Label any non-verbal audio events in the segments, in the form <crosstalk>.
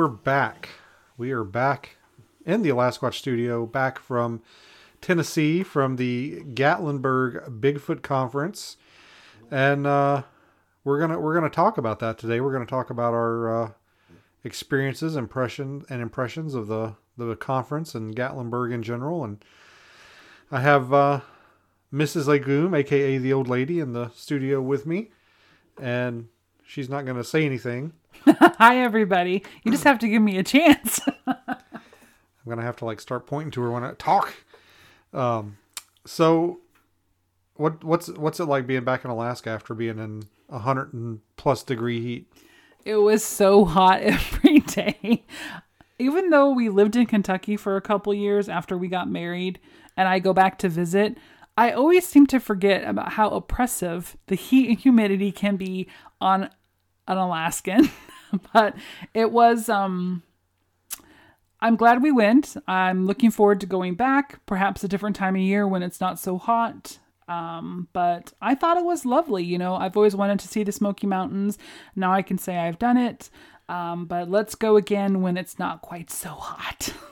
We're back. We are back in the Alasquatch studio, back from Tennessee, from the Gatlinburg Bigfoot Conference, and uh, we're gonna we're gonna talk about that today. We're gonna talk about our uh, experiences, impression, and impressions of the the conference and Gatlinburg in general. And I have uh, Mrs. Legume, aka the old lady, in the studio with me, and she's not gonna say anything. <laughs> Hi, everybody. You just have to give me a chance. <laughs> I'm gonna have to like start pointing to her when I talk. Um, so what what's what's it like being back in Alaska after being in a hundred and plus degree heat? it was so hot <laughs> every day. Even though we lived in Kentucky for a couple years after we got married and I go back to visit, I always seem to forget about how oppressive the heat and humidity can be on an Alaskan. <laughs> but it was um I'm glad we went. I'm looking forward to going back, perhaps a different time of year when it's not so hot. Um, but I thought it was lovely. You know, I've always wanted to see the Smoky Mountains. Now I can say I've done it. Um, but let's go again when it's not quite so hot. <laughs>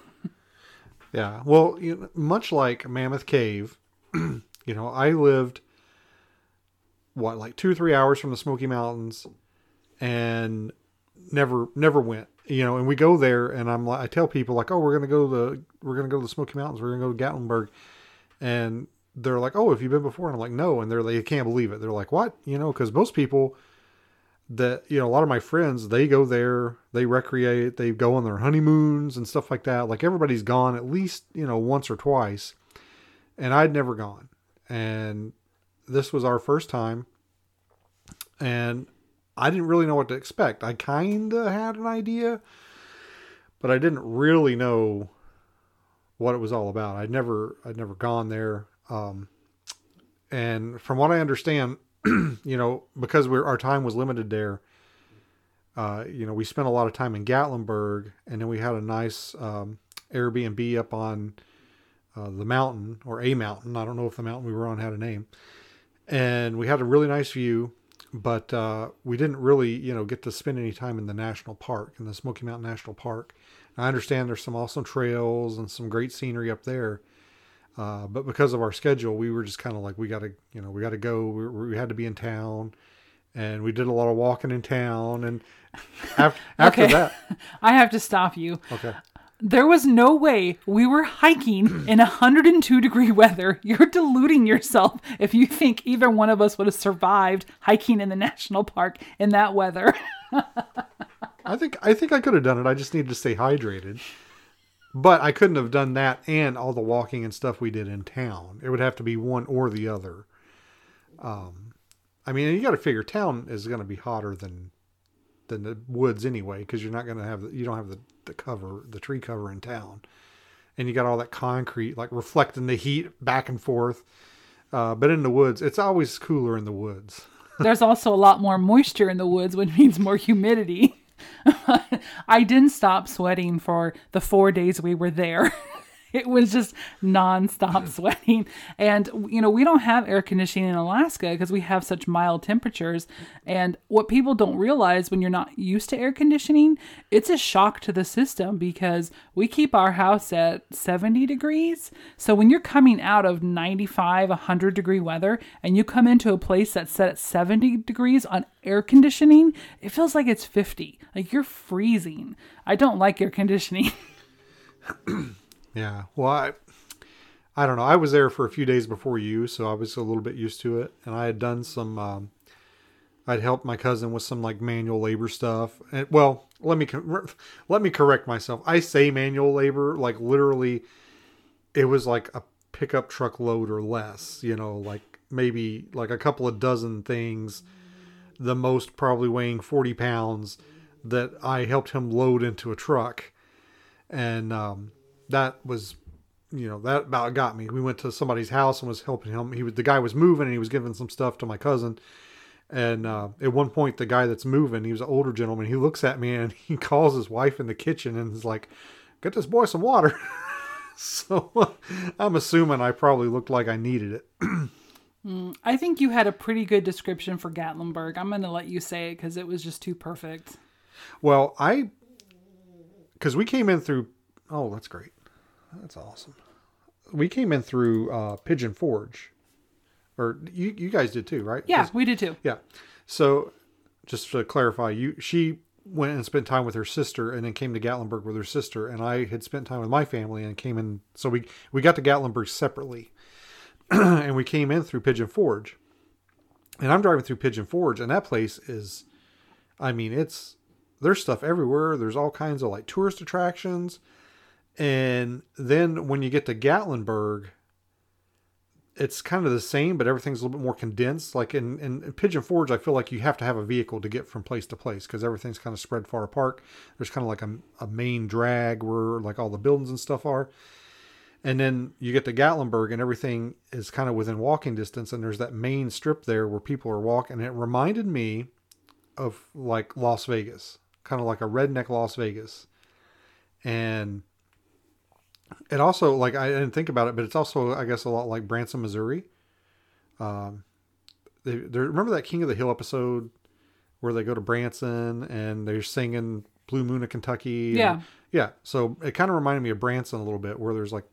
Yeah. Well, you know, much like Mammoth Cave, <clears throat> you know, I lived what like two or three hours from the Smoky Mountains, and never never went. You know, and we go there, and I'm like, I tell people like, oh, we're gonna go to the we're gonna go to the Smoky Mountains, we're gonna go to Gatlinburg, and they're like, oh, have you been before? And I'm like, no, and they're like, they can't believe it. They're like, what? You know, because most people that you know a lot of my friends they go there they recreate they go on their honeymoons and stuff like that like everybody's gone at least you know once or twice and i'd never gone and this was our first time and i didn't really know what to expect i kind of had an idea but i didn't really know what it was all about i'd never i'd never gone there um, and from what i understand <clears throat> you know, because we're our time was limited there. Uh, you know, we spent a lot of time in Gatlinburg, and then we had a nice um, Airbnb up on uh, the mountain or a mountain. I don't know if the mountain we were on had a name, and we had a really nice view. But uh, we didn't really, you know, get to spend any time in the national park, in the Smoky Mountain National Park. And I understand there's some awesome trails and some great scenery up there. Uh, but because of our schedule, we were just kind of like, we got to, you know, we got to go. We, we, had to be in town, and we did a lot of walking in town. And <laughs> after, after that, <laughs> I have to stop you. okay, There was no way we were hiking in 102 degree weather. <laughs> You're deluding yourself if you think either one of us would have survived hiking in the national park in that weather. I think I think I could have done it. I just needed to stay hydrated. But I couldn't have done that and all the walking and stuff we did in town. It would have to be one or the other. Um, I mean, you got to figure town is going to be hotter than than the woods anyway, because you're not going to have the, you don't have the, the cover, the tree cover in town, and you got all that concrete like reflecting the heat back and forth. Uh, but in the woods, it's always cooler in the woods. <laughs> There's also a lot more moisture in the woods, which means more humidity. <laughs> I didn't stop sweating for the four days we were there. <laughs> <laughs> it was just nonstop sweating. And, you know, we don't have air conditioning in Alaska because we have such mild temperatures. And what people don't realize when you're not used to air conditioning, it's a shock to the system because we keep our house at 70 degrees. So when you're coming out of 95, 100 degree weather and you come into a place that's set at 70 degrees on air conditioning, it feels like it's 50. Like you're freezing. I don't like air conditioning. <clears throat> Yeah. Well, I, I don't know. I was there for a few days before you, so I was a little bit used to it. And I had done some, um, I'd helped my cousin with some like manual labor stuff. And, well, let me let me correct myself. I say manual labor like literally, it was like a pickup truck load or less. You know, like maybe like a couple of dozen things. The most probably weighing forty pounds that I helped him load into a truck, and um, that was, you know, that about got me. We went to somebody's house and was helping him. He was the guy was moving and he was giving some stuff to my cousin. And uh, at one point, the guy that's moving, he was an older gentleman. He looks at me and <laughs> he calls his wife in the kitchen and is like, "Get this boy some water." <laughs> so <laughs> I'm assuming I probably looked like I needed it. <clears throat> I think you had a pretty good description for Gatlinburg. I'm going to let you say it because it was just too perfect. Well, I because we came in through. Oh, that's great. That's awesome. We came in through uh, Pigeon Forge, or you you guys did too, right? Yeah, we did too. yeah. So, just to clarify, you she went and spent time with her sister, and then came to Gatlinburg with her sister, and I had spent time with my family, and came in. So we we got to Gatlinburg separately, <clears throat> and we came in through Pigeon Forge, and I'm driving through Pigeon Forge, and that place is, I mean, it's there's stuff everywhere. There's all kinds of like tourist attractions, and then when you get to Gatlinburg, it's kind of the same, but everything's a little bit more condensed. Like in, in, in Pigeon Forge, I feel like you have to have a vehicle to get from place to place because everything's kind of spread far apart. There's kind of like a, a main drag where like all the buildings and stuff are. And then you get to Gatlinburg and everything is kind of within walking distance. And there's that main strip there where people are walking. And it reminded me of like Las Vegas, kind of like a redneck Las Vegas. And it also like I didn't think about it, but it's also I guess a lot like Branson, Missouri. Um, they, they remember that King of the Hill episode where they go to Branson and they're singing Blue Moon of Kentucky. and- Yeah. yeah. So it kind of reminded me of Branson a little bit, where there's like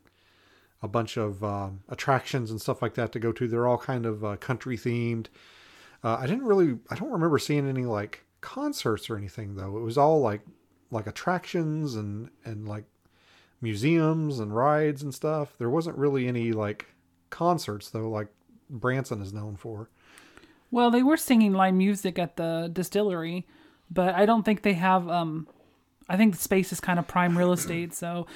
a bunch of um, attractions and stuff like that to go to. They're all kind of uh, country themed. Uh, I didn't really, I don't remember seeing any like concerts or anything though. It was all like like attractions and and like museums and rides and stuff. There wasn't really any like concerts though, like Branson is known for. Well, they were singing live music at the distillery, but I don't think they have. Um, I think the space is kind of prime real <clears throat> estate, so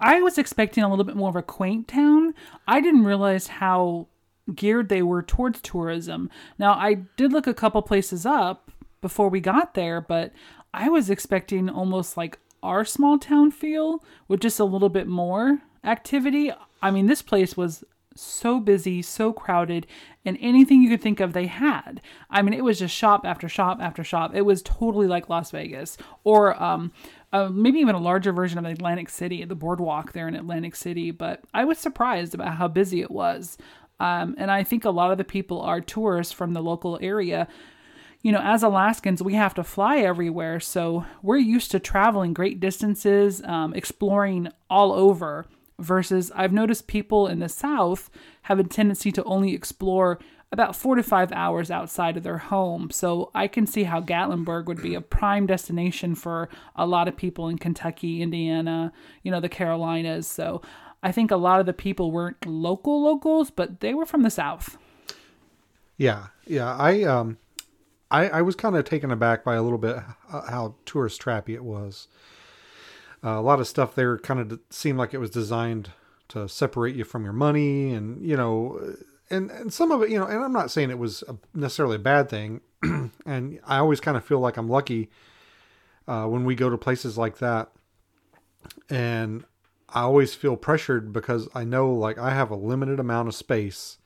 I was expecting a little bit more of a quaint town. I didn't realize how geared they were towards tourism. Now, I did look a couple places up before we got there, but I was expecting almost like our small town feel with just a little bit more activity. I mean, this place was so busy, so crowded, and anything you could think of, they had. I mean, it was just shop after shop after shop. It was totally like Las Vegas, or um, uh, maybe even a larger version of Atlantic City, the boardwalk there in Atlantic City. But I was surprised about how busy it was. Um, and I think a lot of the people are tourists from the local area you know, as Alaskans, we have to fly everywhere. So we're used to traveling great distances, um, exploring all over. Versus, I've noticed people in the South have a tendency to only explore about four to five hours outside of their home. So I can see how Gatlinburg would be a prime destination for a lot of people in Kentucky, Indiana, you know, the Carolinas. So I think a lot of the people weren't local locals, but they were from the South. Yeah, yeah. I um, I I was kind of taken aback by a little bit how tourist trappy it was. Uh, a lot of stuff there kind of seemed like it was designed to separate you from your money, and you know, and and some of it, you know, and I'm not saying it was a, necessarily a bad thing, <clears throat> and I always kind of feel like I'm lucky uh, when we go to places like that, and I always feel pressured because I know like I have a limited amount of space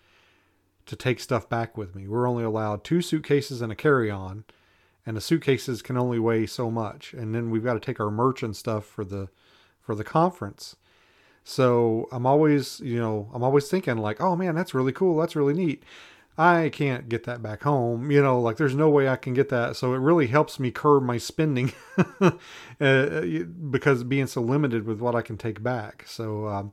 to take stuff back with me. We're only allowed two suitcases and a carry on, and the suitcases can only weigh so much. And then we've got to take our merch and stuff for the for the conference. So I'm always, you know, I'm always thinking like, oh man, that's really cool. That's really neat. I can't get that back home. You know, like there's no way I can get that. So it really helps me curb my spending <laughs> uh, because being so limited with what I can take back. So, um,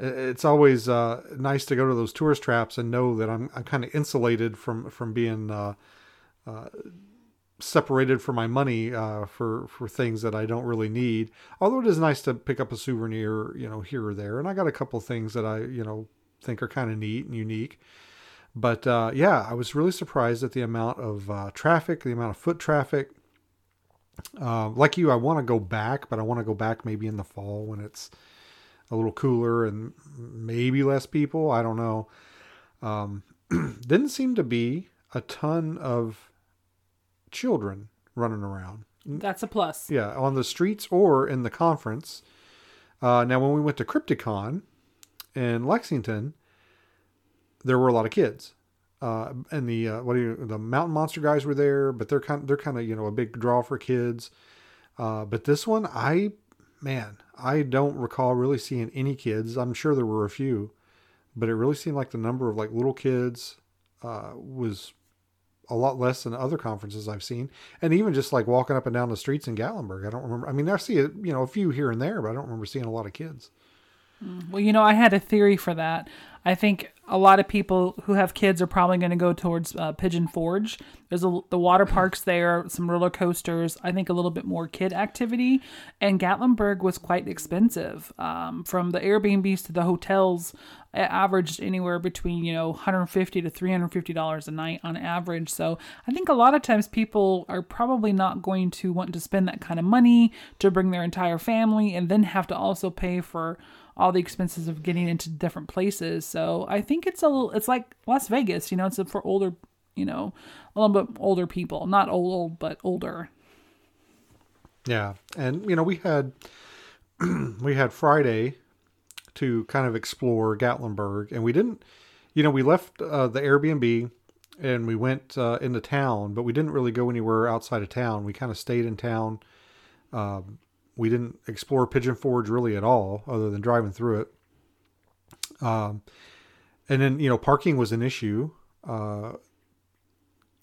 it's always uh, nice to go to those tourist traps and know that I'm I'm kind of insulated from from being uh, uh, separated from my money uh, for for things that I don't really need. Although it is nice to pick up a souvenir, you know, here or there, and I got a couple things that I you know think are kind of neat and unique. But uh, yeah, I was really surprised at the amount of uh, traffic, the amount of foot traffic. Uh, like you, I want to go back, but I want to go back maybe in the fall when it's a little cooler and maybe less people. I don't know. Um, <clears throat> didn't seem to be a ton of children running around. That's a plus. Yeah, on the streets or in the conference. Uh, now, when we went to Crypticon in Lexington, there were a lot of kids. Uh, and the uh, what do you the mountain monster guys were there, but they're kind they're kind of you know a big draw for kids. Uh, but this one, I man, I don't recall really seeing any kids. I'm sure there were a few, but it really seemed like the number of like little kids uh, was a lot less than other conferences I've seen. And even just like walking up and down the streets in Gatlinburg, I don't remember. I mean, I see it, you know, a few here and there, but I don't remember seeing a lot of kids. Well, you know, I had a theory for that. I think a lot of people who have kids are probably going to go towards uh, Pigeon Forge. There's a, the water parks there, some roller coasters. I think a little bit more kid activity. And Gatlinburg was quite expensive. Um, from the Airbnbs to the hotels, it averaged anywhere between you know 150 to 350 dollars a night on average. So I think a lot of times people are probably not going to want to spend that kind of money to bring their entire family and then have to also pay for all the expenses of getting into different places. So I think it's a little, it's like Las Vegas, you know, it's for older, you know, a little bit older people, not old, old but older. Yeah, and you know we had <clears throat> we had Friday to kind of explore Gatlinburg, and we didn't, you know, we left uh, the Airbnb and we went uh, into town, but we didn't really go anywhere outside of town. We kind of stayed in town. Um, we didn't explore Pigeon Forge really at all, other than driving through it. Um, and then you know parking was an issue. Uh,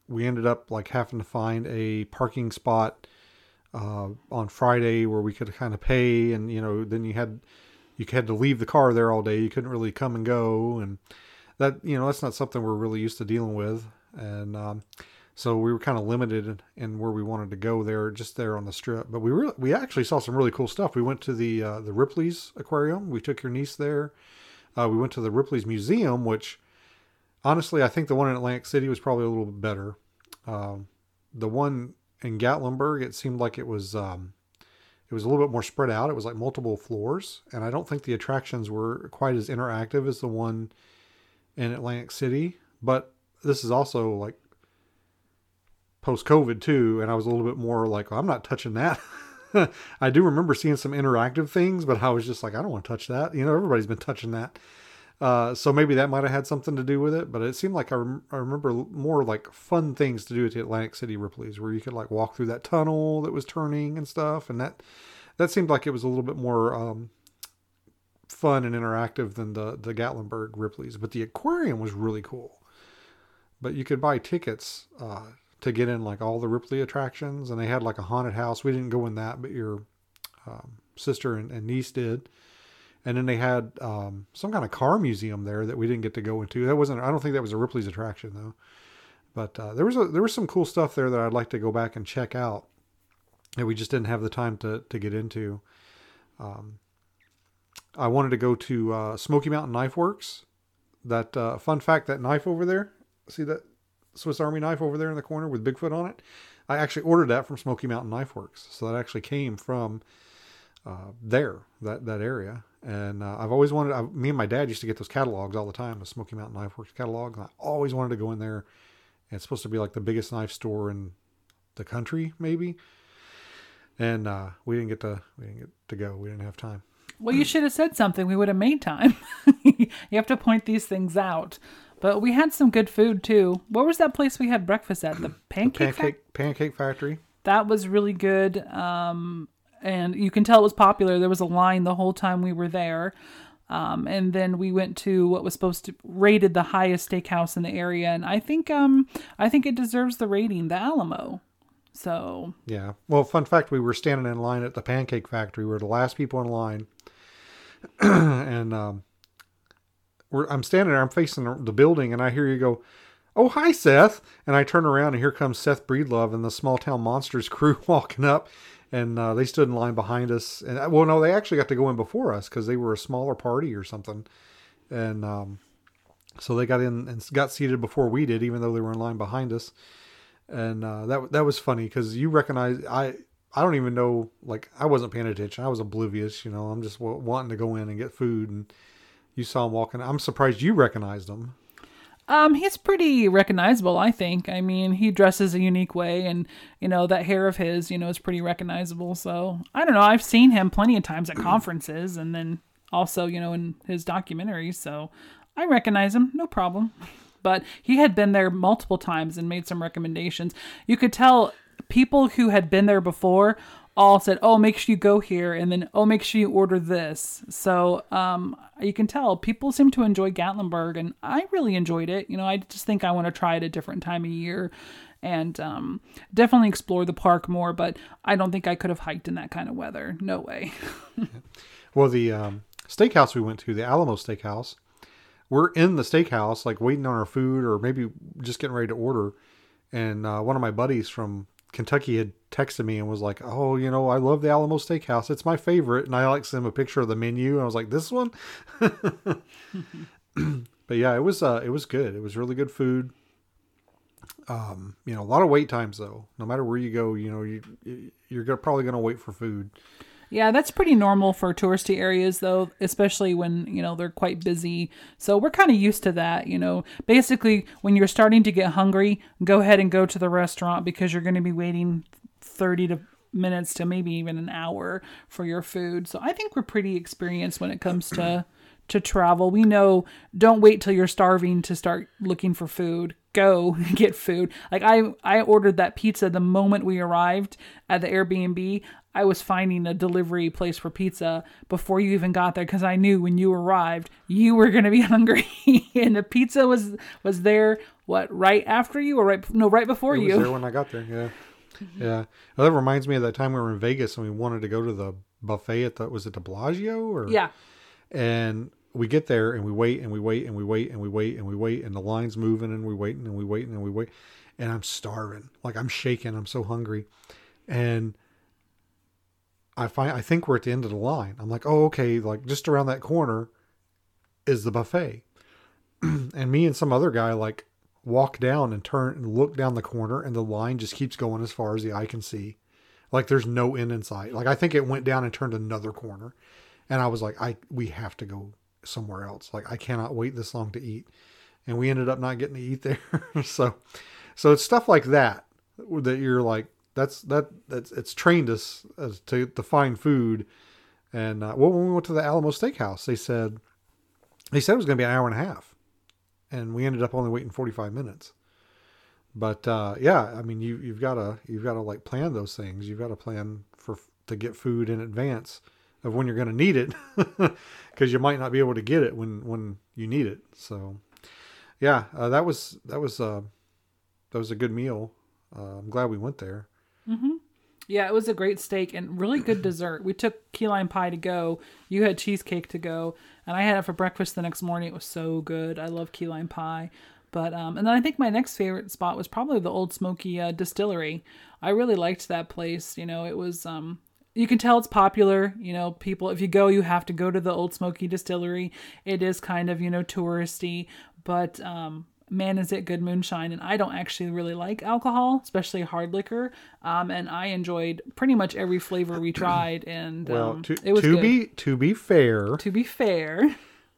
we ended up like having to find a parking spot uh, on Friday where we could kind of pay, and you know then you had you had to leave the car there all day. You couldn't really come and go, and that you know that's not something we're really used to dealing with. And um, so we were kind of limited in, where we wanted to go there, just there on the strip. But we really, we actually saw some really cool stuff. We went to the uh, the Ripley's Aquarium. We took your niece there. Uh, we went to the Ripley's Museum, which honestly I think the one in Atlantic City was probably a little bit better. Um, the one in Gatlinburg, it seemed like it was um, it was a little bit more spread out. It was like multiple floors, and I don't think the attractions were quite as interactive as the one in Atlantic City. But this is also like post COVID too, and I was a little bit more like, well, I'm not touching that. <laughs> I do remember seeing some interactive things, but I was just like, I don't want to touch that. You know, everybody's been touching that. Uh, so maybe that might have had something to do with it, but it seemed like I, rem- I remember more like fun things to do at the Atlantic City Ripley's, where you could like walk through that tunnel that was turning and stuff, and that that seemed like it was a little bit more um, fun and interactive than the the Gatlinburg Ripley's. But the aquarium was really cool. But you could buy tickets uh, to get in like all the Ripley attractions, and they had like a haunted house. We didn't go in that, but your um, sister and, and, niece did. And then they had um, some kind of car museum there that we didn't get to go into. That wasn't. I don't think that was a Ripley's attraction though. But uh, there was a, there was some cool stuff there that I'd like to go back and check out. That we just didn't have the time to to get into. Um, I wanted to go to uh, Smoky Mountain Knife Works. That uh, fun fact, that knife over there, see that Swiss Army knife over there in the corner with Bigfoot on it. I actually ordered that from Smoky Mountain Knife Works, so that actually came from uh, there, that that area. And uh, I've always wanted. I, me and my dad used to get those catalogs all the time, the Smoky Mountain Knife Works catalog, and I always wanted to go in there. And it's supposed to be like the biggest knife store in the country, maybe. And uh, we didn't get to we didn't get to go. We didn't have time. Well, you should have said something. We would have made time. <laughs> you have to point these things out. But we had some good food too. What was that place we had breakfast at? The pancake the pancake pancake factory. That was really good. Um, and you can tell it was popular. There was a line the whole time we were there. Um, and then we went to what was supposed to rated the highest steakhouse in the area, and I think um I think it deserves the rating, the Alamo. So yeah. Well, fun fact: we were standing in line at the Pancake Factory. We were the last people in line, <clears throat> and um, I'm standing there, I'm facing the building, and I hear you go, "Oh, hi, Seth!" And I turn around, and here comes Seth Breedlove and the Small Town Monsters <laughs> crew walking up, and uh, they stood in line behind us. And uh, well, no, they actually got to go in before us because they were a smaller party or something, and um, so they got in and got seated before we did, even though they were in line behind us. And uh, that that was funny because you recognize I. I don't even know, like, I wasn't paying attention. I was oblivious, you know. I'm just wanting to go in and get food. And you saw him walking. I'm surprised you recognized him. Um, he's pretty recognizable, I think. I mean, he dresses a unique way, and you know that hair of his, you know, is pretty recognizable. So I don't know. I've seen him plenty of times at <clears throat> conferences, and then also, you know, in his documentaries. So I recognize him, no problem. <laughs> But he had been there multiple times and made some recommendations. You could tell people who had been there before all said, "Oh, make sure you go here," and then, "Oh, make sure you order this." So um, you can tell people seem to enjoy Gatlinburg, and I really enjoyed it. You know, I just think I want to try it a different time of year, and um, definitely explore the park more. But I don't think I could have hiked in that kind of weather. No way. <laughs> Well, the um, steakhouse we went to, the Alamo Steakhouse, we're in the steakhouse, like waiting on our food, or maybe just getting ready to order. And uh, one of my buddies from Kentucky had texted me and was like, "Oh, you know, I love the Alamo Steakhouse. It's my favorite." And I like sent him a picture of the menu. And I was like, "This one." <laughs> <clears throat> but yeah, it was uh, it was good. It was really good food. Um, you know, a lot of wait times though. No matter where you go, you know, you you're probably going to wait for food. Yeah, that's pretty normal for touristy areas, though, especially when, you know, they're quite busy. So we're kind of used to that, you know. Basically, when you're starting to get hungry, go ahead and go to the restaurant because you're going to be waiting 30 to minutes to maybe even an hour for your food. So I think we're pretty experienced when it comes to to travel. We know don't wait till you're starving to start looking for food. Go <laughs> get food. Like I I ordered that pizza the moment we arrived at the Airbnb. I was finding a delivery place for pizza before you even got there because I knew when you arrived you were going to be <laughs> hungry and the pizza was was there what right after you or right no right before It you. was there when I got there. Yeah, yeah. Well, that reminds me of that time we were in Vegas and we wanted to go to the buffet at the was it the Bellagio or yeah. and we get there and we wait and we wait and we wait and we wait and we wait and the line's moving and we waiting and we waiting and we wait and I'm starving. Like I'm shaking. I'm so hungry. And I find I think we're at the end of the line. I'm like oh okay like just around that corner is the buffet. <clears throat> And me and some other guy like walk down and turn and look down the corner and the line just keeps going as far as the eye can see. Like there's no end in sight. Like I think it went down and turned another corner. And I was like, I we have to go somewhere else. Like I cannot wait this long to eat, and we ended up not getting to eat there. <laughs> so, so it's stuff like that that you're like, that's that that's it's trained us as to to find food. And uh, well, when we went to the Alamo Steakhouse, they said they said it was going to be an hour and a half, and we ended up only waiting forty five minutes. But uh, yeah, I mean, you you've got to you've got to like plan those things. You've got to plan for to get food in advance of when you're going to need it <laughs> because you might not be able to get it when when you need it so yeah uh, that was that was uh that was a good meal uh, i'm glad we went there Yeah, it was a great steak and really good <clears throat> dessert. We took key lime pie to go. You had cheesecake to go, and I had it for breakfast the next morning. It was so good. I love key lime pie. But um, and then I think my next favorite spot was probably the Old Smoky uh, Distillery. I really liked that place. You know, it was um, you can tell it's popular. You know, people if you go, you have to go to the Old Smoky Distillery. It is kind of you know touristy, but um, man, is it good moonshine. And I don't actually really like alcohol, especially hard liquor. Um, and I enjoyed pretty much every flavor we <clears throat> tried, and well um, to, it was to good. be to be fair to be fair.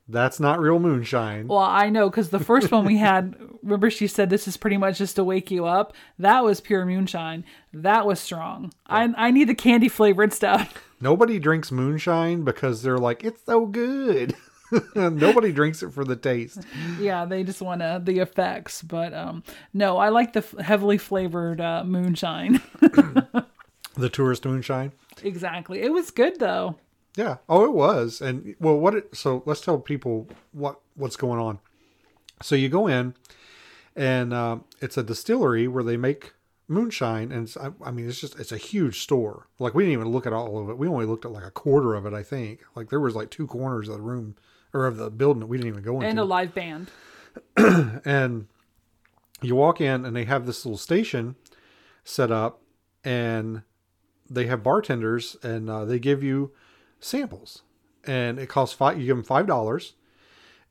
that's not real moonshine Well, I know because the first one we had, <laughs> remember she said this is pretty much just to wake you up. That was pure moonshine. That was strong. I I need the candy flavored stuff. nobody drinks moonshine because they're like it's so good <laughs> nobody drinks it for the taste yeah, they just want to the effects. But um, no, I like the f- heavily flavored uh, moonshine. <clears throat> the tourist moonshine exactly. It was good though. Yeah. Oh, it was. And well, what? It, so let's tell people what what's going on. So you go in, and uh, it's a distillery where they make moonshine, and it's, I, I mean, it's just it's a huge store. Like we didn't even look at all of it. We only looked at like a quarter of it, I think. Like there was like two corners of the room or of the building that we didn't even go into. And a live band. <clears throat> and you walk in and they have this little station set up and they have bartenders and uh, they give you samples and it costs five you give them five dollars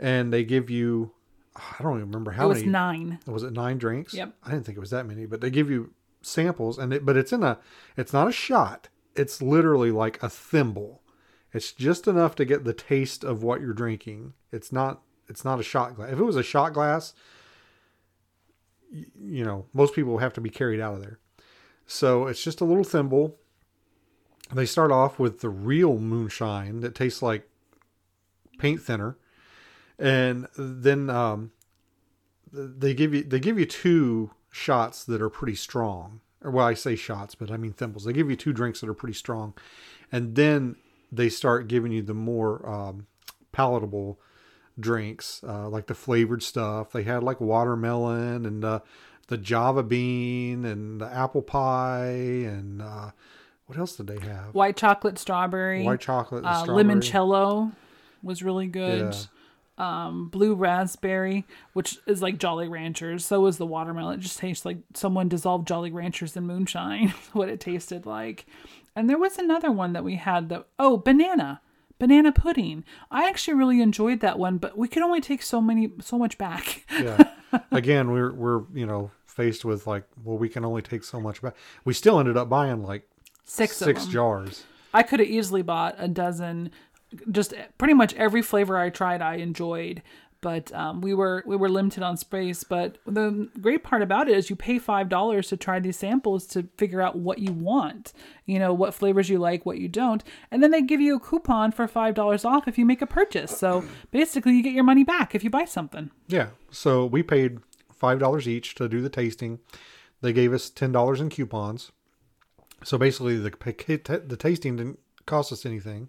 and they give you i don't even remember how many. It was many nine. was it nine drinks Yep. i didn't think it was that many but they give you samples and it but it's in a it's not a shot it's literally like a thimble it's just enough to get the taste of what you're drinking it's not it's not a shot glass if it was a shot glass y- you know, most people have to be carried out of there. So it's just a little thimble. They start off with the real moonshine that tastes like paint thinner, and then um, they give you they give you two shots that are pretty strong. Or well, I say shots, but I mean thimbles. They give you two drinks that are pretty strong, and then they start giving you the more um, palatable drinks, uh, like the flavored stuff. They had like watermelon and uh, the Java bean and the apple pie and uh, what else did they have? White chocolate strawberry. White chocolate, and uh, strawberry. limoncello was really good. Yeah. Um, blue raspberry, which is like Jolly Ranchers. So is the watermelon. It just tastes like someone dissolved Jolly Ranchers in moonshine. <laughs> what it tasted like. And there was another one that we had that oh banana, banana pudding. I actually really enjoyed that one, but we could only take so many so much back. yeah. <laughs> Again, we're we're you know faced with like, well, we can only take so much back. We still ended up buying like Six, six jars. I could have easily bought a dozen. Just pretty much every flavor I tried, I enjoyed. But um, we were we were limited on space. But the great part about it is you pay five dollars to try these samples to figure out what you want. You know what flavors you like, what you don't, and then they give you a coupon for five dollars off if you make a purchase. So basically, you get your money back if you buy something. Yeah. So we paid five dollars each to do the tasting. They gave us ten dollars in coupons. So basically, the the tasting didn't cost us anything.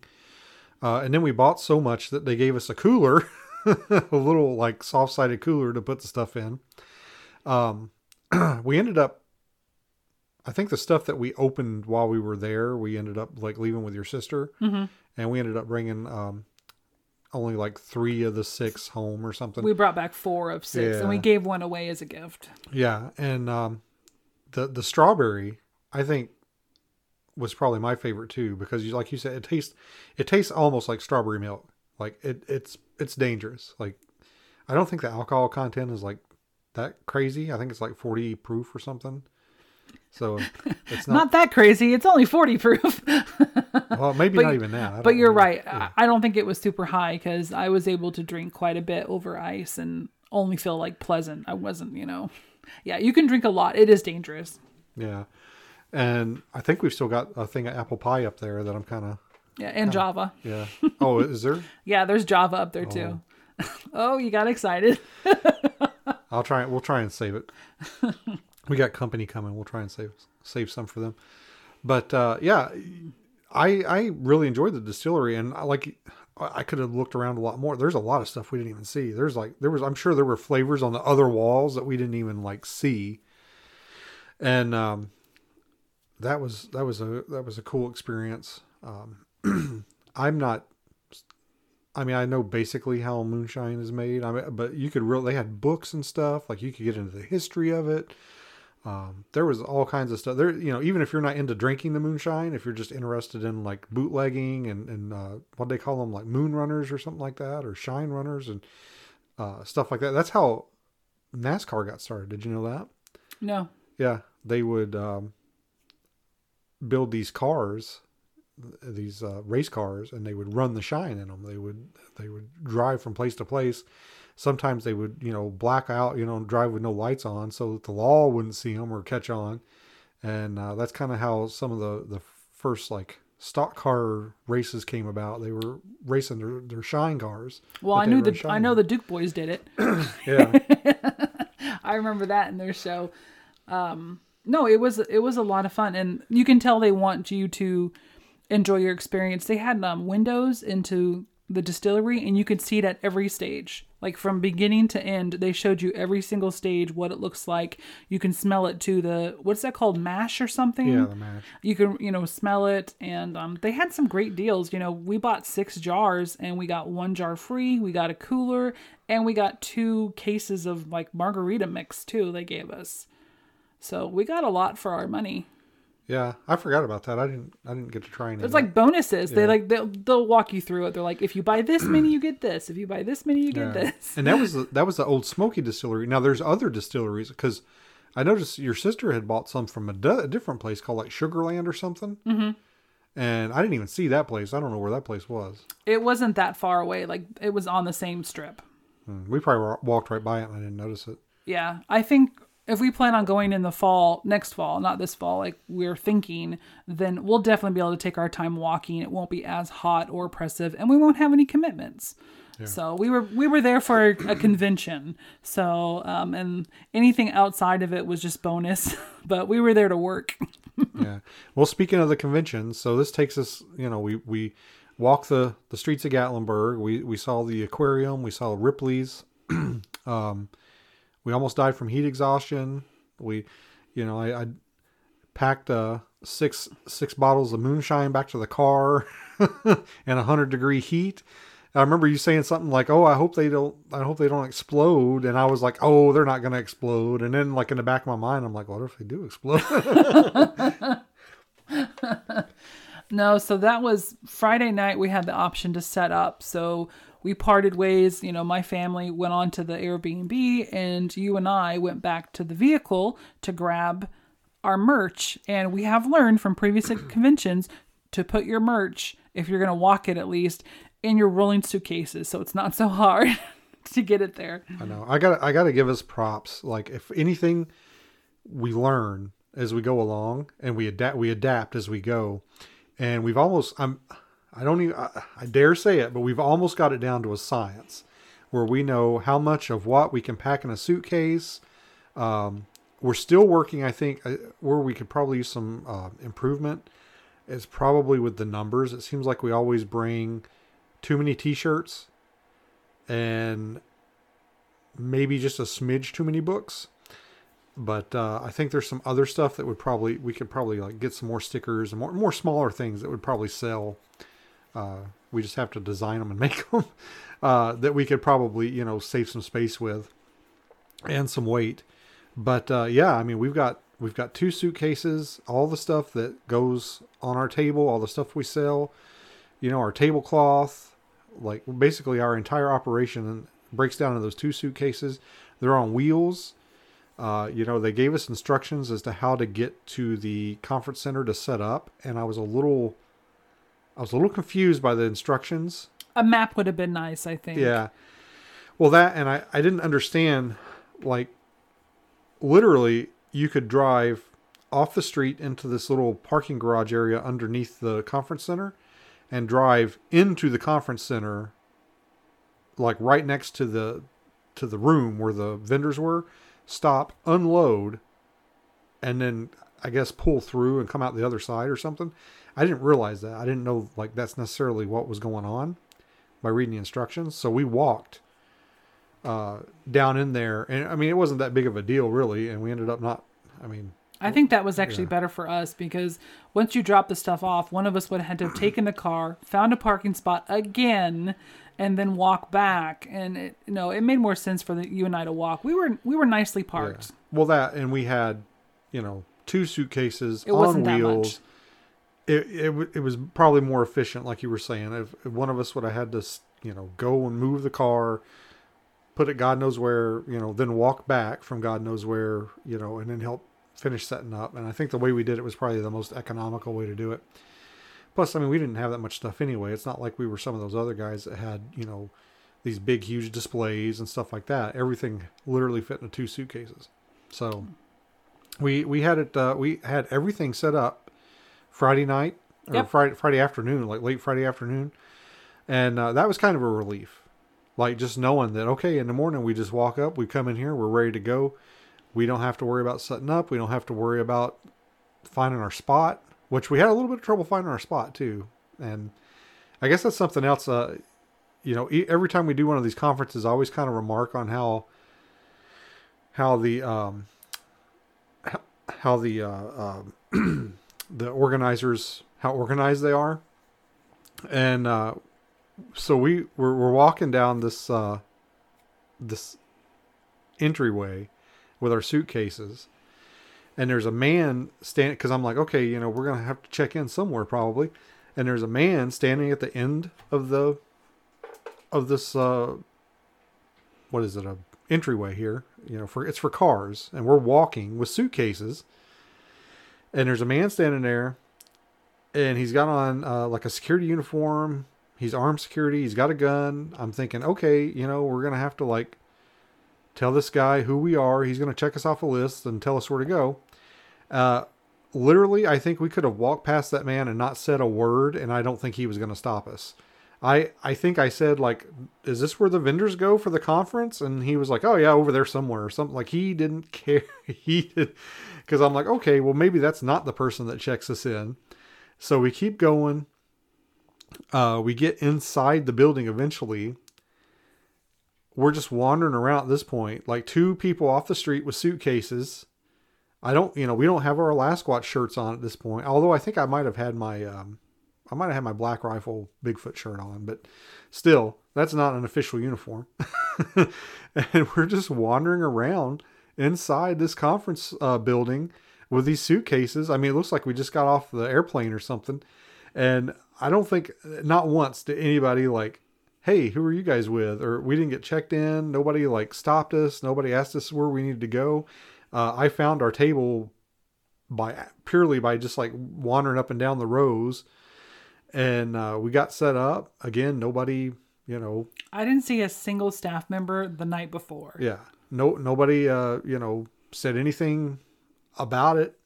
Uh, and then we bought so much that they gave us a cooler, <laughs> a little like soft sided cooler to put the stuff in. Um, <clears throat> we ended up, I think the stuff that we opened while we were there, we ended up like leaving with your sister, Mm-hmm. and we ended up bringing um, only like three of the six home or something. We brought back four of six, and we gave one away as a gift. Yeah, and um, the the strawberry I think was probably my favorite too because you like you said it tastes it tastes almost like strawberry milk. Like it it's it's dangerous. Like I don't think the alcohol content is like that crazy. I think it's like 40 proof or something. So <laughs> it's Not not, that crazy. It's only forty proof. <laughs> well maybe <laughs> but- not even that. But you're know. right. Yeah. I I don't think it was super high because I was able to drink quite a bit over ice and only feel like pleasant. I wasn't, you know. Yeah, you can drink a lot. It is dangerous. Yeah. And I think we've still got a thing of apple pie up there that I'm kind of Yeah, and Java. yeah. Oh, is there? <laughs> Yeah, there's Java up there too. <laughs> Oh, you got excited. <laughs> I'll try. We'll try and save it. we got company coming. We'll try and save save some for them. But uh, yeah, I I really enjoyed the distillery, and I like I could have looked around a lot more. There's a lot of stuff we didn't even see. There's like there was I'm sure there were flavors on the other walls that we didn't even like see, and um, that was that was a that was a cool experience. Um, <clears throat> I'm not I mean, I know basically how moonshine is made. I mean, but you could really they had books and stuff like you could get into the history of it. Um, there was all kinds of stuff there. You know, even if you're not into drinking the moonshine, if you're just interested in like bootlegging and and uh, what they call them, like moon runners or something like that, or shine runners and uh, stuff like that. That's how NASCAR got started. Did you know that? No. Yeah, they would um, build these cars, these uh, race cars, and they would run the shine in them. They would they would drive from place to place. Sometimes they would you know black out, you know, drive with no lights on, so that the law wouldn't see them or catch on. And uh, that's kind of how some of the the first like stock car races came about. They were racing their, their shine cars. Well, I knew the I know the Duke boys did it. <coughs> yeah <laughs> I remember that in their show. Um, no, it was it was a lot of fun, and you can tell they want you to enjoy your experience. They had um, windows into the distillery, and you could see it at every stage, like from beginning to end. They showed you every single stage, what it looks like. You can smell it to the what's that called, mash or something. yeah the mash. you can you know smell it and um, they had some great deals you know we bought six jars and we got one jar free we got a cooler and we got two cases of like margarita mix too they gave us so we got a lot for our money Yeah, I forgot about that. I didn't I didn't get to try any. it's like bonuses they like they'll, they'll walk you through it they're like if you buy this many you get this if you buy this many you get Yeah. this and that was <laughs> the, that was the old Smoky distillery. Now there's other distilleries because I noticed your sister had bought some from a different place called like Sugarland or something. Mm-hmm. And I didn't even see that place. I don't know where that place was. it wasn't that far away like it was on the same strip Hmm, We probably walked right by it and I didn't notice it. Yeah, I think if we plan on going in the fall, next fall, not this fall, like we're thinking, then we'll definitely be able to take our time walking. It won't be as hot or oppressive, and we won't have any commitments. So we were we were there for a convention. So um, and anything outside of it was just bonus. <laughs> But we were there to work. <laughs> yeah. Well, speaking of the convention, so this takes us, you know, we we walked the the streets of Gatlinburg. We we saw the aquarium. We saw Ripley's. <clears throat> um, we almost died from heat exhaustion. We, you know, I, I packed uh, six six bottles of moonshine back to the car <laughs> in a hundred degree heat. I remember you saying something like, "Oh, I hope they don't. I hope they don't explode." And I was like, "Oh, they're not going to explode." And then, like in the back of my mind, I'm like, "What if they do explode?" <laughs> No, so that was Friday night. We had the option to set up. So we parted ways. You know, my family went on to the Airbnb, and you and I went back to the vehicle to grab our merch. And we have learned from previous <clears throat> conventions to put your merch, if you're going to walk it at least, in your rolling suitcases. So it's not so hard <laughs> to get it there. I know. I got. I got to give us props. Like if anything, we learn as we go along, and we adapt. We adapt as we go, and we've almost. I'm. I don't even. I, I dare say it, but we've almost got it down to a science, where we know how much of what we can pack in a suitcase. Um, we're still working. I think uh, where we could probably use some uh, improvement is probably with the numbers. It seems like we always bring too many T-shirts and maybe just a smidge too many books. But uh, I think there's some other stuff that would probably we could probably like get some more stickers and more more smaller things that would probably sell. Uh, we just have to design them and <laughs> make them uh, that we could probably you know save some space with and some weight. But uh, yeah, I mean we've got we've got two suitcases, all the stuff that goes on our table, all the stuff we sell, you know, our tablecloth, like basically our entire operation breaks down into those two suitcases. They're on wheels. Uh, you know, they gave us instructions as to how to get to the conference center to set up, and I was a little, I was a little confused by the instructions. A map would have been nice, I think. Yeah. Well, that and I, I didn't understand, like, literally, you could drive off the street into this little parking garage area underneath the conference center and drive into the conference center like right next to the to the room where the vendors were stop unload and then i guess pull through and come out the other side or something i didn't realize that i didn't know like that's necessarily what was going on by reading the instructions so we walked uh, down in there and i mean it wasn't that big of a deal really and we ended up not i mean I think that was actually better for us because once you drop the stuff off, one of us would have had to have taken the car, found a parking spot again, and then walk back. And it, you know, it made more sense for the, you and I to walk. We were we were nicely parked. Yeah. Well, that and we had, you know, two suitcases It on wasn't that wheels. It, it it was probably more efficient, like you were saying. If, if one of us would have had to, you know, go and move the car, put it God knows where, you know, then walk back from God knows where, you know, and then help finish setting up. And I think the way we did it was probably the most economical way to do it. Plus, I mean, we didn't have that much stuff anyway. It's not like we were some of those other guys that had, you know, these big, huge displays and stuff like that. Everything literally fit into two suitcases. So we we had it. Uh, we had everything set up Friday night or Yep. Friday Friday afternoon, like late Friday afternoon, and uh, that was kind of a relief. Like just knowing that okay, in the morning we just walk up, we come in here, we're ready to go. We don't have to worry about setting up. We don't have to worry about finding our spot, which we had a little bit of trouble finding our spot too. And I guess that's something else. Uh, you know, every time we do one of these conferences, I always kind of remark on how how the um, how, how the uh, um, <clears throat> the organizers how organized they are, and uh, so we we're, we're walking down this uh, this entryway with our suitcases. And there's a man standing because i'm like okay you know we're gonna have to check in somewhere probably. And there's a man standing at the end of the of this uh what is it a entryway here you know for it's for cars. And we're walking with suitcases and there's a man standing there and he's got on uh, like a security uniform he's armed security he's got a gun i'm thinking okay you know we're gonna have to like tell this guy who we are. He's to check us off a list and tell us where to go. Uh, literally, I think we could have walked past that man and not said a word, and I don't think he was to stop us. I I think I said like, "Is this where the vendors go for the conference?" And he was like, "Oh yeah, over there somewhere." Or something like he didn't <laughs> care. he did because I'm like, okay, well maybe that's not the person that checks us in. So we keep going. Uh, we get inside the building eventually. We're just wandering around at this point, like two people off the street with suitcases. I don't, you know, we don't have our Alasquatch shirts on at this point. Although I think I might have had my um, I might have had my Black Rifle Bigfoot shirt on, but still, that's not an official uniform. <laughs> and we're just wandering around inside this conference uh, building with these suitcases. I mean, it looks like we just got off the airplane or something. And I don't think, not once did anybody like, hey, who are you guys with? Or we didn't get checked in. Nobody like stopped us. Nobody asked us where we needed to go. Uh, I found our table by purely by just like wandering up and down the rows and uh, we got set up again. Nobody, you know. I didn't see a single staff member the night before. Yeah, no, nobody, uh, you know, said anything about it.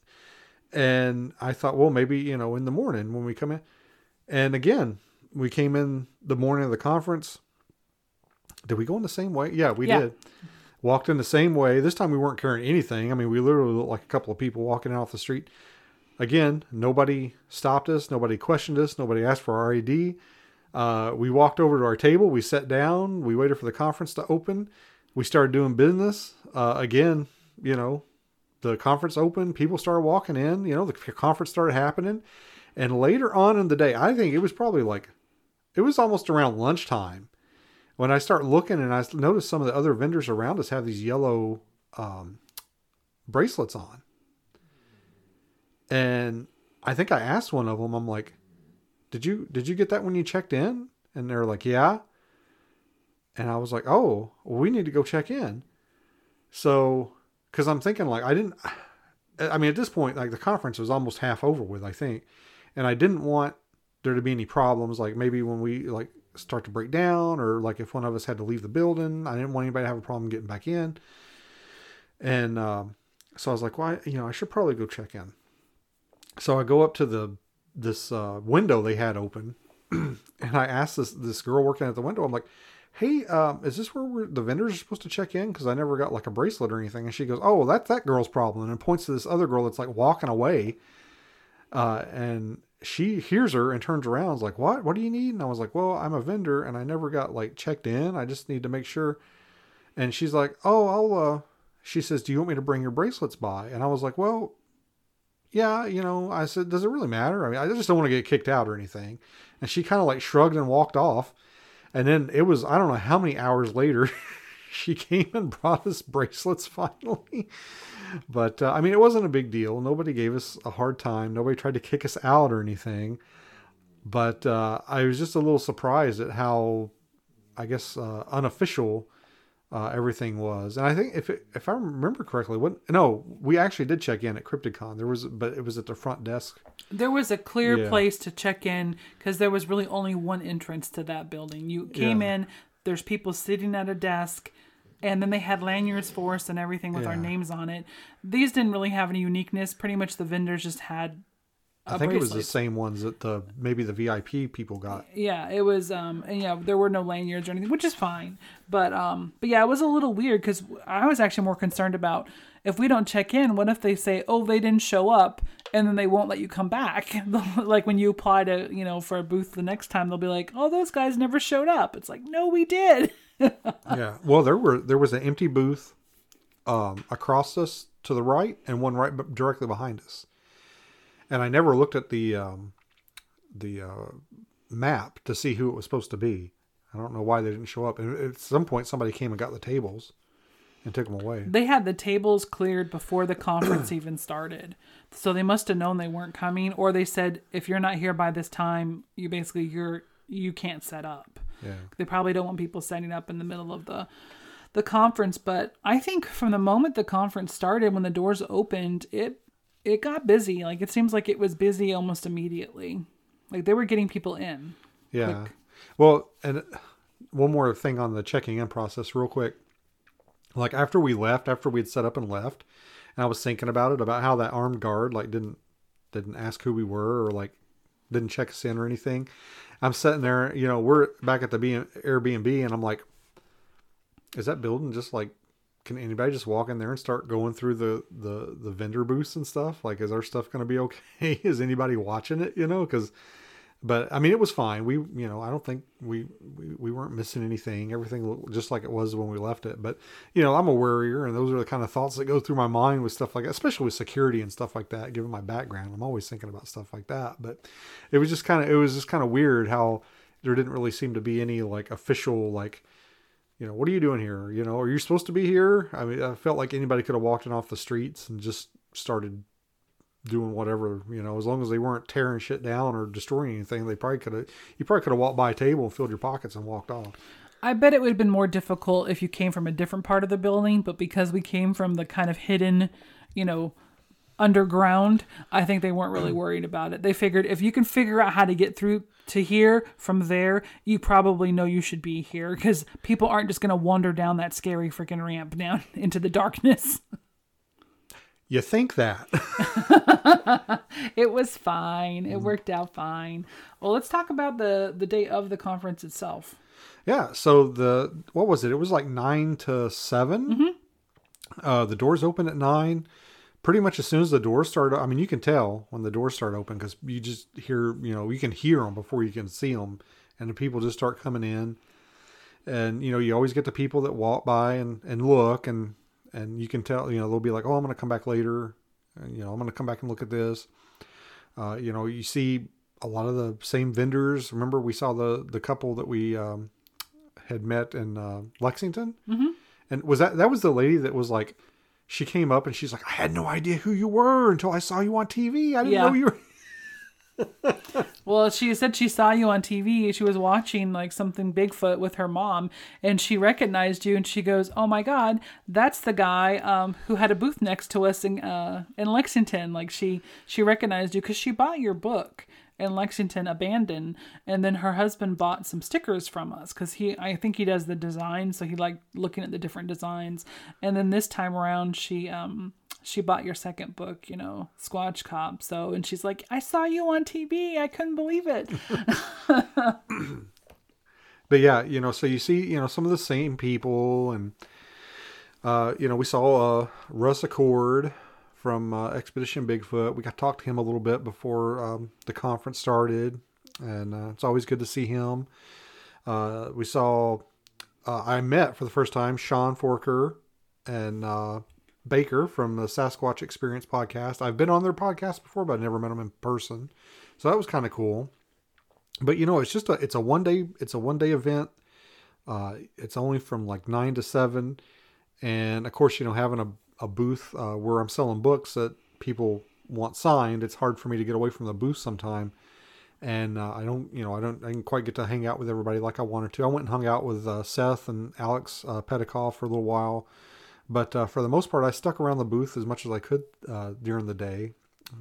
And I thought, well, maybe you know, in the morning when we come in, and again, we came in the morning of the conference. Did we go in the same way? Yeah, we yeah. did. Walked in the same way. This time we weren't carrying anything. I mean, we literally looked like a couple of people walking off the street. Again, nobody stopped us, nobody questioned us, nobody asked for our ID. Uh, we walked over to our table, we sat down, we waited for the conference to open, we started doing business. Uh, again, you know, the conference opened, people started walking in, you know, the conference started happening. And later on in the day, I think it was probably like, it was almost around lunchtime when I start looking and I noticed some of the other vendors around us have these yellow um, bracelets on. And I think I asked one of them, I'm like, did you, did you get that when you checked in? And they're like, yeah. And I was like, oh, well, we need to go check in. So, cause I'm thinking like, I didn't, I mean, at this point, like the conference was almost half over with, I think. And I didn't want there to be any problems. Like maybe when we like start to break down or like if one of us had to leave the building, I didn't want anybody to have a problem getting back in. And, um, so I was like, well, you know, I should probably go check in so I go up to the this uh, window they had open, <clears throat> and I asked this this girl working at the window. I'm like, "Hey, um, is this where the vendors are supposed to check in? Because I never got like a bracelet or anything." And she goes, "Oh, well, that's that girl's problem," and points to this other girl that's like walking away. Uh, and she hears her and turns around. Is like, "What? What do you need?" And I was like, "Well, I'm a vendor, and I never got like checked in. I just need to make sure." And she's like, "Oh, I'll." uh She says, "Do you want me to bring your bracelets by?" And I was like, "Well, yeah, you know, I said, does it really matter? I mean, I just don't want to get kicked out or anything. And she kind of like shrugged and walked off. And then it was, I don't know how many hours later, <laughs> she came and brought us bracelets finally. <laughs> But uh, I mean, it wasn't a big deal. Nobody gave us a hard time. Nobody tried to kick us out or anything. But uh, I was just a little surprised at how, I guess, uh, unofficial uh, everything was. And I think if it, if I remember correctly, what no, we actually did check in at Crypticon. There was, but it was at the front desk. There was a clear yeah. place to check in because there was really only one entrance to that building. You came yeah. in. There's people sitting at a desk. And then they had lanyards for us and everything with yeah. our names on it. These didn't really have any uniqueness. Pretty much the vendors just had I think bracelet. it was the same ones that the maybe the VIP people got. Yeah, it was. Um, and yeah, there were no lanyards or anything, which is fine. But um, but yeah, it was a little weird because I was actually more concerned about if we don't check in, what if they say, oh, they didn't show up, and then they won't let you come back? <laughs> like when you apply to you know for a booth the next time, they'll be like, oh, those guys never showed up. It's like, no, we did. <laughs> yeah. Well, there were there was an empty booth um, across us to the right and one right directly behind us and I never looked at the um, the uh, map to see who it was supposed to be. I don't know why they didn't show up. And at some point, somebody came and got the tables and took them away. They had the tables cleared before the conference even started, so they must have known they weren't coming, or they said if you're not here by this time, you basically you're you can't set up. Yeah. They probably don't want people setting up in the middle of the the conference, but I think from the moment the conference started, when the doors opened, it it got busy. Like it seems like it was busy almost immediately. Like they were getting people in. Yeah. Quick. Well, and uh, one more thing on the checking in process, real quick. like after we left, after we'd set up and left, and I was thinking about it about how that armed guard like didn't didn't ask who we were or like didn't check us in or anything. I'm sitting there, you know, we're back at the B- Airbnb, and I'm like, is that building just like? Can anybody just walk in there and start going through the the the vendor booths and stuff? Like, is our stuff going to be okay? <laughs> is anybody watching it? You know, because but I mean, it was fine. We, you know, I don't think we, we, we weren't missing anything. Everything looked just like it was when we left it. But, you know, I'm a worrier and those are the kind of thoughts that go through my mind with stuff like that, especially with security and stuff like that, given my background. I'm always thinking about stuff like that. But it was just kind of, it was just kind of weird how there didn't really seem to be any like official, like, you know, what are you doing here? You know, are you supposed to be here? I mean, I felt like anybody could have walked in off the streets and just started doing whatever, you know, as long as they weren't tearing shit down or destroying anything, they probably could have, you probably could have walked by a table and filled your pockets and walked off. I bet it would have been more difficult if you came from a different part of the building, but because we came from the kind of hidden, you know, underground, I think they weren't really worried about it. They figured if you can figure out how to get through to here from there, you probably know you should be here because people aren't just going to wander down that scary freaking ramp down <laughs> into the darkness. You think that? <laughs> it was fine. It worked out fine. Well, let's talk about the the day of the conference itself. Yeah. So the what was it? It was like nine to 7 Mm-hmm. Uh, the doors open at nine. Pretty much as soon as the doors start, I mean, you can tell when the doors start open because you just hear, you know, you can hear them before you can see them, and the people just start coming in. And you know, you always get the people that walk by and and look, and and you can tell, you know, they'll be like, "Oh, I'm going to come back later," and, you know, "I'm going to come back and look at this." Uh, you know, you see a lot of the same vendors. Remember, we saw the the couple that we um, had met in uh, Lexington, mm-hmm. and was that that was the lady that was like, she came up and she's like, "I had no idea who you were until I saw you on TV. I didn't Yeah. know you were." <laughs> Well, she said she saw you on TV. She was watching like something Bigfoot with her mom, and she recognized you. And she goes, "Oh my God, that's the guy um, who had a booth next to us in uh, in Lexington." Like she she recognized you because she bought your book in Lexington, Abandoned, and then her husband bought some stickers from us because he I think he does the design, so he liked looking at the different designs. And then this time around, she um she bought your second book, you know, Squatch Cop. So, and she's like, I saw you on TV. I couldn't believe it. <laughs> But yeah, you know, so you see, you know, some of the same people, and uh, you know, we saw uh, Russ Acord from uh, Expedition Bigfoot. We got to talk to him a little bit before um, the conference started, and uh, it's always good to see him. Uh, we saw, uh, I met for the first time Sean Forker and uh, Baker from the Sasquatch Experience podcast. I've been on their podcast before, but I never met them in person, so that was kind of cool but you know it's just a it's a one day it's a one day event uh it's only from like nine to seven and of course you know having a, a booth uh, where i'm selling books that people want signed. It's hard for me to get away from the booth sometime. And uh, i don't you know i don't i didn't quite get to hang out with everybody like i wanted to. I went and hung out with uh, seth and alex uh, petikoff for a little while. But uh, for the most part i stuck around the booth as much as i could uh, during the day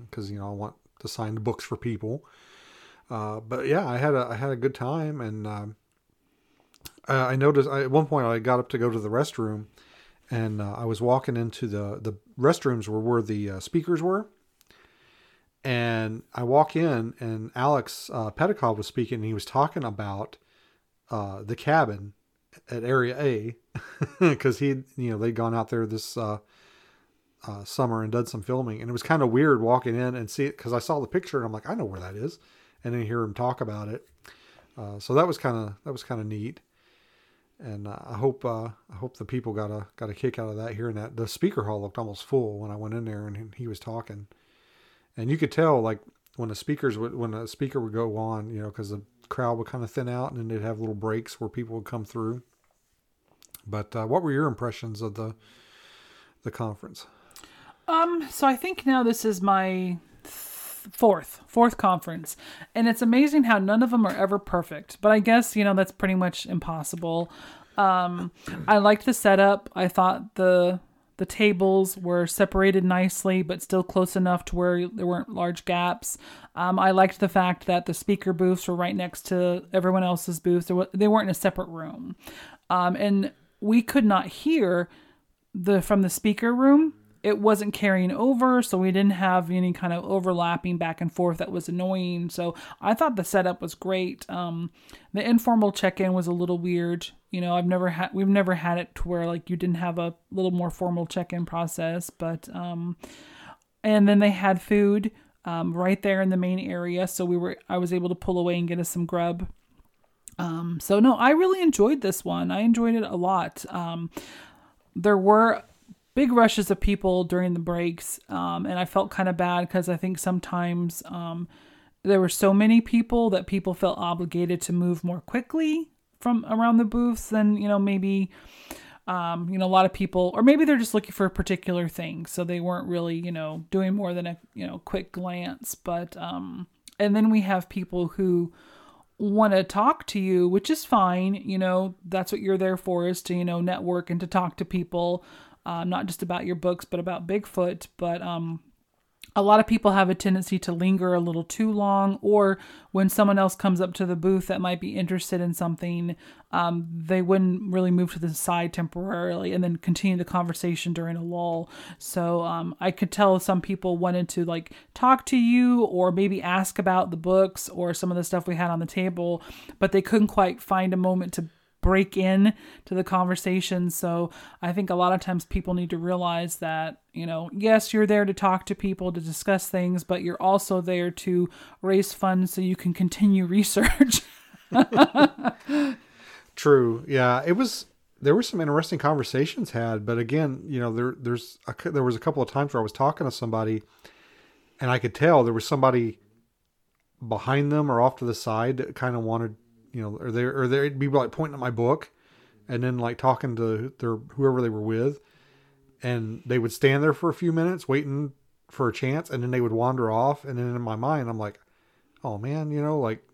because you know i want to sign the books for people. Uh, but yeah, I had a I had a good time, and um, I, I noticed I, at one point I got up to go to the restroom, and uh, I was walking into the the restrooms were where the uh, speakers were, and I walk in, and Alex uh, Petikoff was speaking, and he was talking about uh, the cabin at Area A, <laughs> because he you know they'd gone out there this. Uh, uh, summer and done some filming, and it was kind of weird walking in and see it because I saw the picture and I'm like, I know where that is, and then hear him talk about it. Uh, so that was kind of that was kind of neat, and I hope uh, I hope the people got a got a kick out of that. Hearing that the speaker hall looked almost full when I went in there and he was talking, and you could tell like when the speakers would when a speaker would go on, you know, because the crowd would kind of thin out and then they'd have little breaks where people would come through. But uh, what were your impressions of the the conference? Um, so I think now this is my fourth fourth conference, and it's amazing how none of them are ever perfect. But I guess you know that's pretty much impossible. Um, I liked the setup. I thought the the tables were separated nicely, but still close enough to where there weren't large gaps. Um, I liked the fact that the speaker booths were right next to everyone else's booths. They weren't in a separate room, um, and we could not hear the from the speaker room it wasn't carrying over, so we didn't have any kind of overlapping back and forth that was annoying. So I thought the setup was great. Um, the informal check-in was a little weird. You know, I've never had we've never had it to where like you didn't have a little more formal check-in process, but um, and then they had food um, right there in the main area, so we were I was able to pull away and get us some grub. Um, so no, I really enjoyed this one. I enjoyed it a lot. Um, there were big rushes of people during the breaks, um, and I felt kind of bad because I think sometimes um, there were so many people that people felt obligated to move more quickly from around the booths than you know maybe um, you know a lot of people or maybe they're just looking for a particular thing so they weren't really you know doing more than a you know quick glance. But um and then we have people who want to talk to you which is fine you know that's what you're there for is to you know network and to talk to people um, not just about your books, but about Bigfoot. But um, a lot of people have a tendency to linger a little too long, or when someone else comes up to the booth that might be interested in something, um, they wouldn't really move to the side temporarily and then continue the conversation during a lull. So um, I could tell some people wanted to like talk to you or maybe ask about the books or some of the stuff we had on the table, but they couldn't quite find a moment to break in to the conversation. So I think a lot of times people need to realize that, you know, yes, you're there to talk to people, to discuss things, but you're also there to raise funds so you can continue <laughs> research. True. Yeah, it was there were some interesting conversations had, but again, you know, there there's a, there was a couple of times where I was talking to somebody and I could tell there was somebody behind them or off to the side that kind of wanted you know, or they or they'd be like pointing at my book, and then like talking to their whoever they were with, and they would stand there for a few minutes waiting for a chance, and then they would wander off, and then in my mind I'm like, oh man, you know, like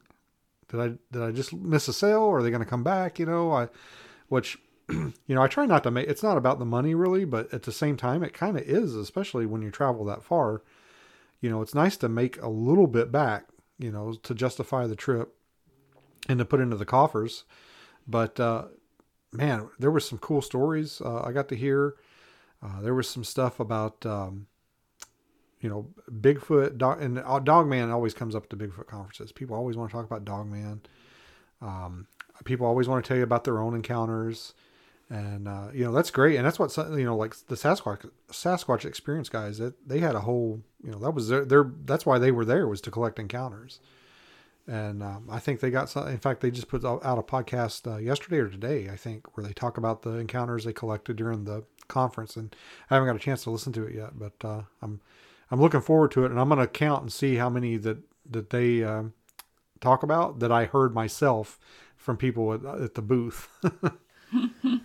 did I did I just miss a sale, or are they going to come back? You know, I which <clears throat> you know I try not to make it's not about the money really, but at the same time it kind of is, especially when you travel that far. You know, it's nice to make a little bit back, you know, to justify the trip and to put into the coffers. But uh, man, there was some cool stories uh, I got to hear. Uh, there was some stuff about um, you know Bigfoot, dog, and uh, Dogman always comes up to Bigfoot conferences. People always want to talk about Dogman. Um, people always want to tell you about their own encounters, and uh, you know that's great. And that's what you know, like the Sasquatch Sasquatch Experience guys. That they had a whole you know that was their, their that's why they were there was to collect encounters and um, I think they got some. In fact, they just put out a podcast uh, yesterday or today, I think, where they talk about the encounters they collected during the conference. And I haven't got a chance to listen to it yet, but uh, I'm I'm looking forward to it, and I'm going to count and see how many that that they um, talk about that I heard myself from people at, at the booth. <laughs>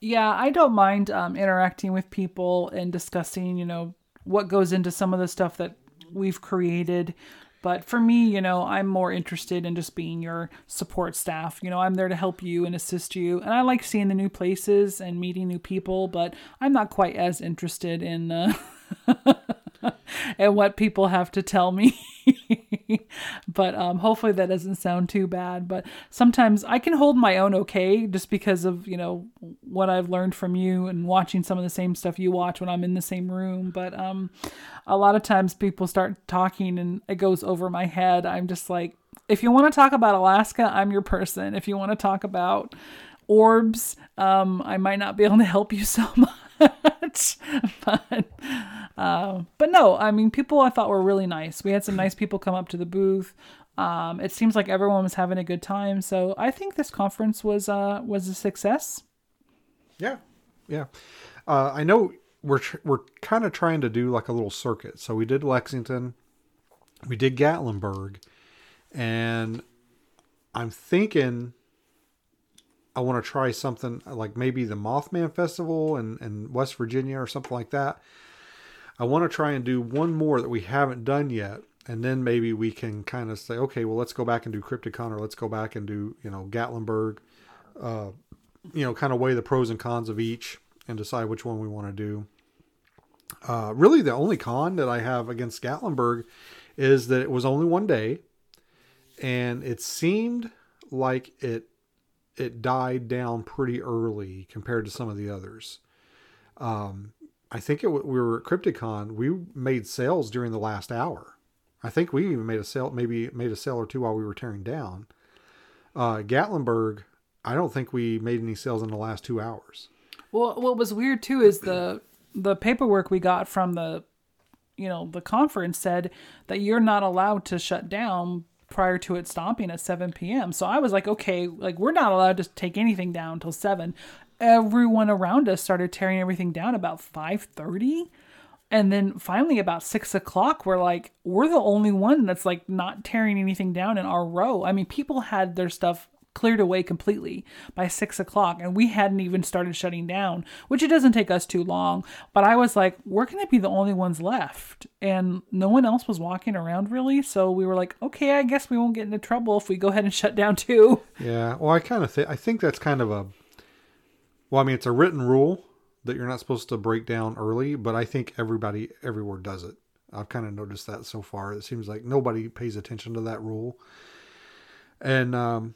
yeah, I don't mind um, interacting with people and discussing, you know, what goes into some of the stuff that we've created but for me, you know, I'm more interested in just being your support staff. You know, I'm there to help you and assist you. And I like seeing the new places and meeting new people, but I'm not quite as interested in uh, <laughs> <laughs> and what people have to tell me. <laughs> but um, hopefully that doesn't sound too bad. But sometimes I can hold my own okay just because of, you know, what I've learned from you and watching some of the same stuff you watch when I'm in the same room. But um, a lot of times people start talking and it goes over my head. I'm just like, if you want to talk about Alaska, I'm your person. If you want to talk about orbs, um, I might not be able to help you <laughs> so much. <laughs> but uh, but no, I mean, people I thought were really nice. We had some nice people come up to the booth. Um, it seems like everyone was having a good time. So I think this conference was uh, was a success. Yeah, yeah. Uh, I know we're tr- we're kind of trying to do like a little circuit. So we did Lexington, we did Gatlinburg, and I'm thinking I want to try something like maybe the Mothman Festival in, in West Virginia or something like that. I want to try and do one more that we haven't done yet. And then maybe we can kind of say, okay, well, let's go back and do Crypticon or let's go back and do, you know, Gatlinburg, uh, you know, kind of weigh the pros and cons of each and decide which one we want to do. Uh, really, the only con that I have against Gatlinburg is that it was only one day, and it seemed like it it died down pretty early compared to some of the others. Um, I think it, we were at Crypticon. We made sales during the last hour. I think we even made a sale, maybe made a sale or two while we were tearing down. Uh, Gatlinburg, I don't think we made any sales in the last two hours. Well, what was weird too is the the paperwork we got from the you know the conference said that you're not allowed to shut down prior to it stopping at 7 p.m. So I was like, okay, like we're not allowed to take anything down until 7. Everyone around us started tearing everything down about 5:30. And then finally, about six o'clock, we're like, we're the only one that's like not tearing anything down in our row. I mean, people had their stuff cleared away completely by six o'clock, and we hadn't even started shutting down, which it doesn't take us too long. But I was like, we're to be the only ones left, and no one else was walking around really. So we were like, okay, I guess we won't get into trouble if we go ahead and shut down too. Yeah. Well, I kind of think I think that's kind of a. Well, I mean, it's a written rule that you're not supposed to break down early, but I think everybody everywhere does it. I've kind of noticed that so far. It seems like nobody pays attention to that rule. And um,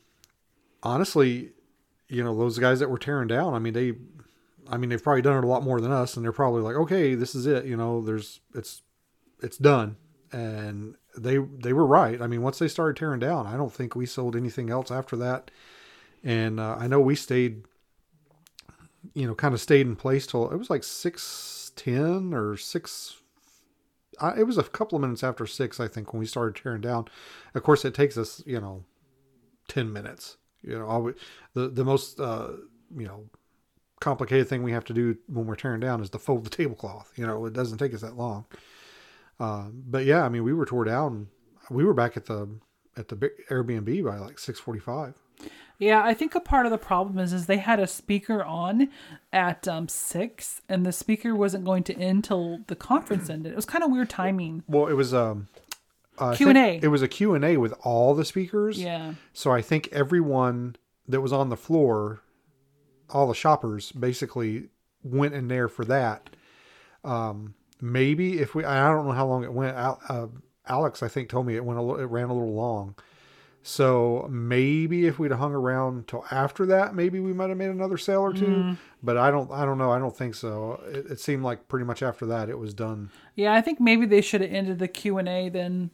honestly, you know, those guys that were tearing down, I mean, they, I mean, they've probably done it a lot more than us, and they're probably like, okay, this is it. You know, there's, it's, it's done. And they, they were right. I mean, once they started tearing down, I don't think we sold anything else after that. And uh, I know we stayed, you know, kind of stayed in place till it was like six ten or six. I, it was a couple of minutes after six, I think, when we started tearing down. Of course, it takes us, you know, ten minutes you know, always, the the most uh, you know complicated thing we have to do when we're tearing down is to fold the <laughs> tablecloth. You know, it doesn't take us that long. Uh, but yeah, I mean, we were tore down. We were back at the at the Airbnb by like six forty five. Yeah, I think a part of the problem is is they had a speaker on at um, six, and the speaker wasn't going to end till the conference ended. It was kind of weird timing. Well, it was um, uh, Q and A. It was a Q and A with all the speakers. Yeah. So I think everyone that was on the floor, all the shoppers, basically went in there for that. Um, maybe if we, I don't know how long it went. Uh, Alex, I think, told me it went a little, it ran a little long. So maybe if we'd hung around till after that, maybe we might have made another sale or 2 Mm-hmm. But I don't, I don't know. I don't think so. It, it seemed like pretty much after that it was done. Yeah, I think maybe they should have ended the Q and A then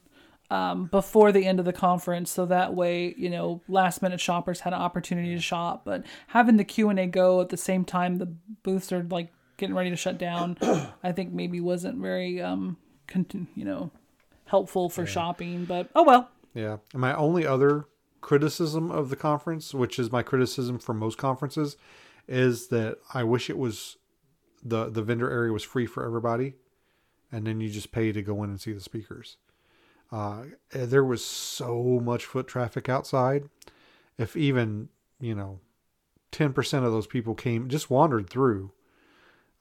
um, before the end of the conference, so that way you know last minute shoppers had an opportunity to shop. But having the Q and A go at the same time the booths are like getting ready to shut down, <clears throat> I think maybe wasn't very um, con- you know helpful for shopping. But oh well. Yeah. And my only other criticism of the conference, which is my criticism for most conferences, is that I wish it was the the vendor area was free for everybody, and then you just pay to go in and see the speakers. Uh, there was so much foot traffic outside. If even you know, ten percent of those people came just wandered through,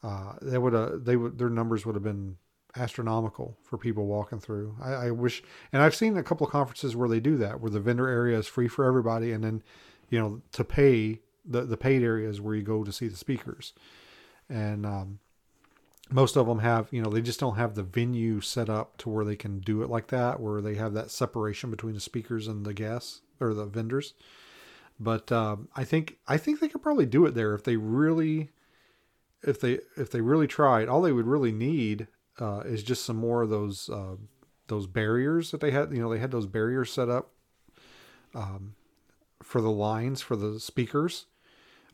uh, they would have they would their numbers would have been astronomical for people walking through. I, I, wish, and I've seen a couple of conferences where they do that, where the vendor area is free for everybody, and then, you know, to pay the the paid areas where you go to see the speakers, and um, most of them have, you know, they just don't have the venue set up to where they can do it like that, where they have that separation between the speakers and the guests or the vendors. But um, I think I think they could probably do it there if they really, if they if they really tried. All they would really need uh, is just some more of those uh, those barriers that they had. You know, they had those barriers set up um, for the lines for the speakers.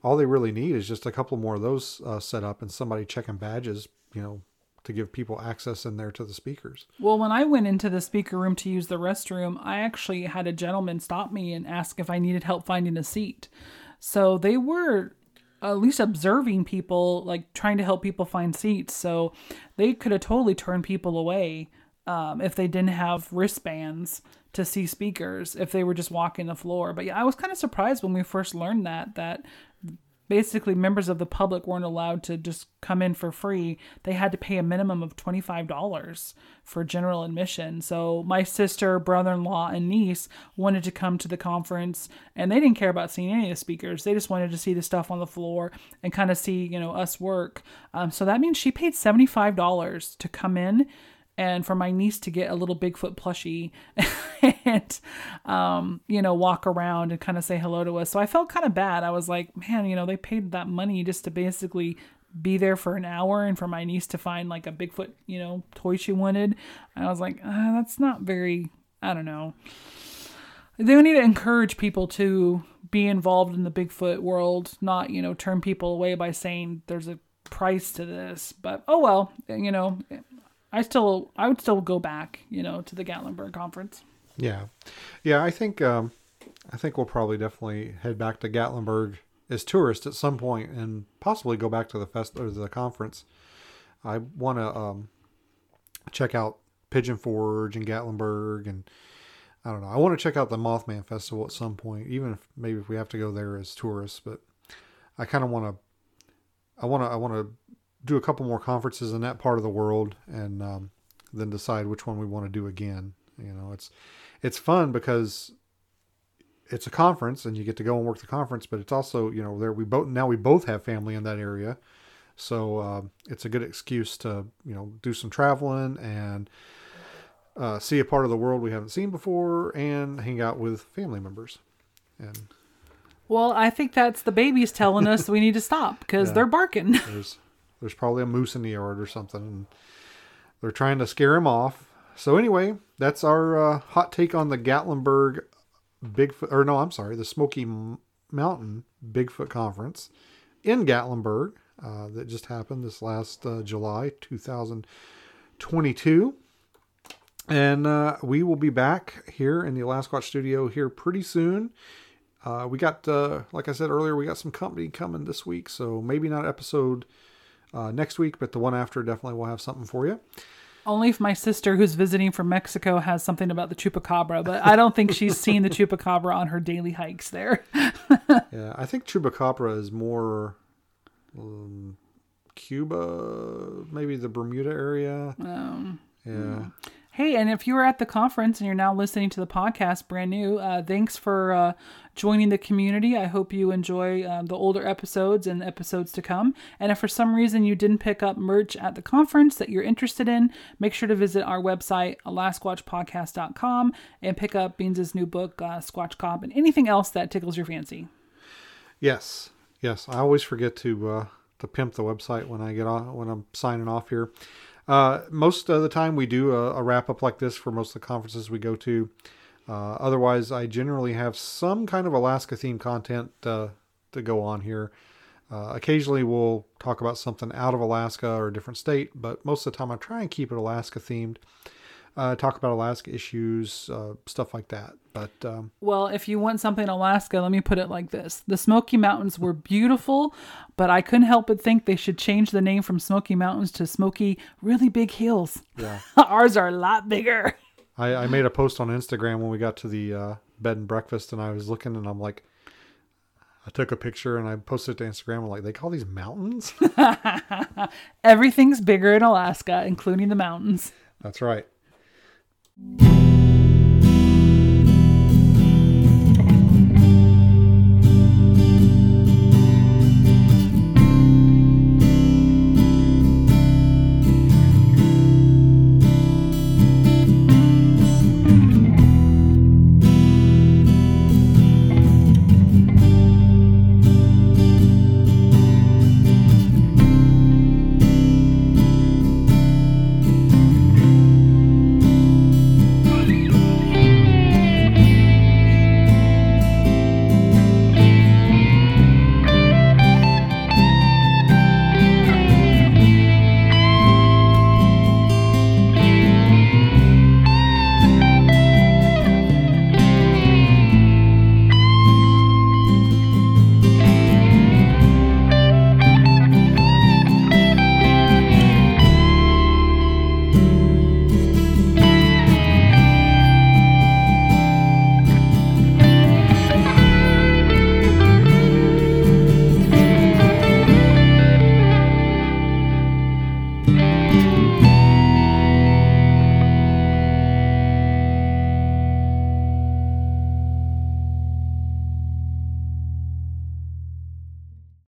All they really need is just a couple more of those uh, set up and somebody checking badges. You know, to give people access in there to the speakers. Well, when I went into the speaker room to use the restroom, I actually had a gentleman stop me and ask if I needed help finding a seat. So they were at least observing people, like trying to help people find seats. So they could have totally turned people away um, if they didn't have wristbands to see speakers, if they were just walking the floor. But yeah, I was kind of surprised when we first learned that, that basically members of the public weren't allowed to just come in for free. They had to pay a minimum of $25 for general admission. So my sister, brother-in-law, and niece wanted to come to the conference and they didn't care about seeing any of the speakers. They just wanted to see the stuff on the floor and kind of see, you know, us work. Um, so that means she paid $75 to come in and for my niece to get a little Bigfoot plushie <laughs> and, um, you know, walk around and kind of say hello to us. So I felt kind of bad. I was like, man, you know, they paid that money just to basically be there for an hour and for my niece to find like a Bigfoot, you know, toy she wanted. I was like, uh, that's not very, I don't know. They need to encourage people to be involved in the Bigfoot world, not, you know, turn people away by saying there's a price to this. But oh well, you know, I still I would still go back, you know, to the Gatlinburg conference. Yeah, yeah. I think um, I think we'll probably definitely head back to Gatlinburg as tourists at some point, and possibly go back to the fest or the conference. I want to um, check out Pigeon Forge and Gatlinburg, and I don't know. I want to check out the Mothman Festival at some point, even if maybe if we have to go there as tourists. But I kind of want to. I want to. I want to do a couple more conferences in that part of the world, and um, then decide which one we want to do again. You know, it's it's fun because it's a conference and you get to go and work the conference, but it's also you know there we both now we both have family in that area, so uh, it's a good excuse to you know do some traveling and uh, see a part of the world we haven't seen before and hang out with family members. And Well, I think that's the babies telling us we need to stop because Yeah. they're barking. there's there's probably a moose in the yard or something, and they're trying to scare him off. So anyway, that's our uh, hot take on the Gatlinburg Bigfoot, or no, I'm sorry, the Smoky Mountain Bigfoot Conference in Gatlinburg uh, that just happened this last uh, July 2022. And uh, we will be back here in the Alaska studio here pretty soon. Uh, we got, uh, like I said earlier, we got some company coming this week, so maybe not episode uh, next week, but the one after definitely will have something for you. Only if my sister, who's visiting from Mexico, has something about the chupacabra, but I don't think she's seen the chupacabra on her daily hikes there. <laughs> Yeah, I think Chupacabra is more um, Cuba, maybe the Bermuda area. Um, Yeah, Hey, and if you were at the conference and you're now listening to the podcast brand new, uh, thanks for uh, joining the community. I hope you enjoy uh, the older episodes and episodes to come. And if for some reason you didn't pick up merch at the conference that you're interested in, make sure to visit our website, alasquatchpodcast.com, and pick up Beans' new book, uh, Squatch Cop, and anything else that tickles your fancy. yes, yes. I always forget to uh, to pimp the website when I get on when I'm signing off here. Uh, most of the time, we do a, a wrap up like this for most of the conferences we go to. Uh, otherwise, I generally have some kind of Alaska themed content uh, to go on here. Uh, occasionally, we'll talk about something out of Alaska or a different state, but most of the time, I try and keep it Alaska themed. Uh, talk about Alaska issues, uh, stuff like that. But um, Well, if you want something in Alaska, let me put it like this. The Smoky Mountains were beautiful, but I couldn't help but think they should change the name from Smoky Mountains to Smoky Really Big Hills. yeah, <laughs> Ours are a lot bigger. I, I made a post on Instagram when we got to the uh, bed and breakfast, and I was looking, and I'm like, I took a picture and I posted it to Instagram. I'm like, they call these mountains? <laughs> <laughs> Everything's bigger in Alaska, including the mountains. That's right.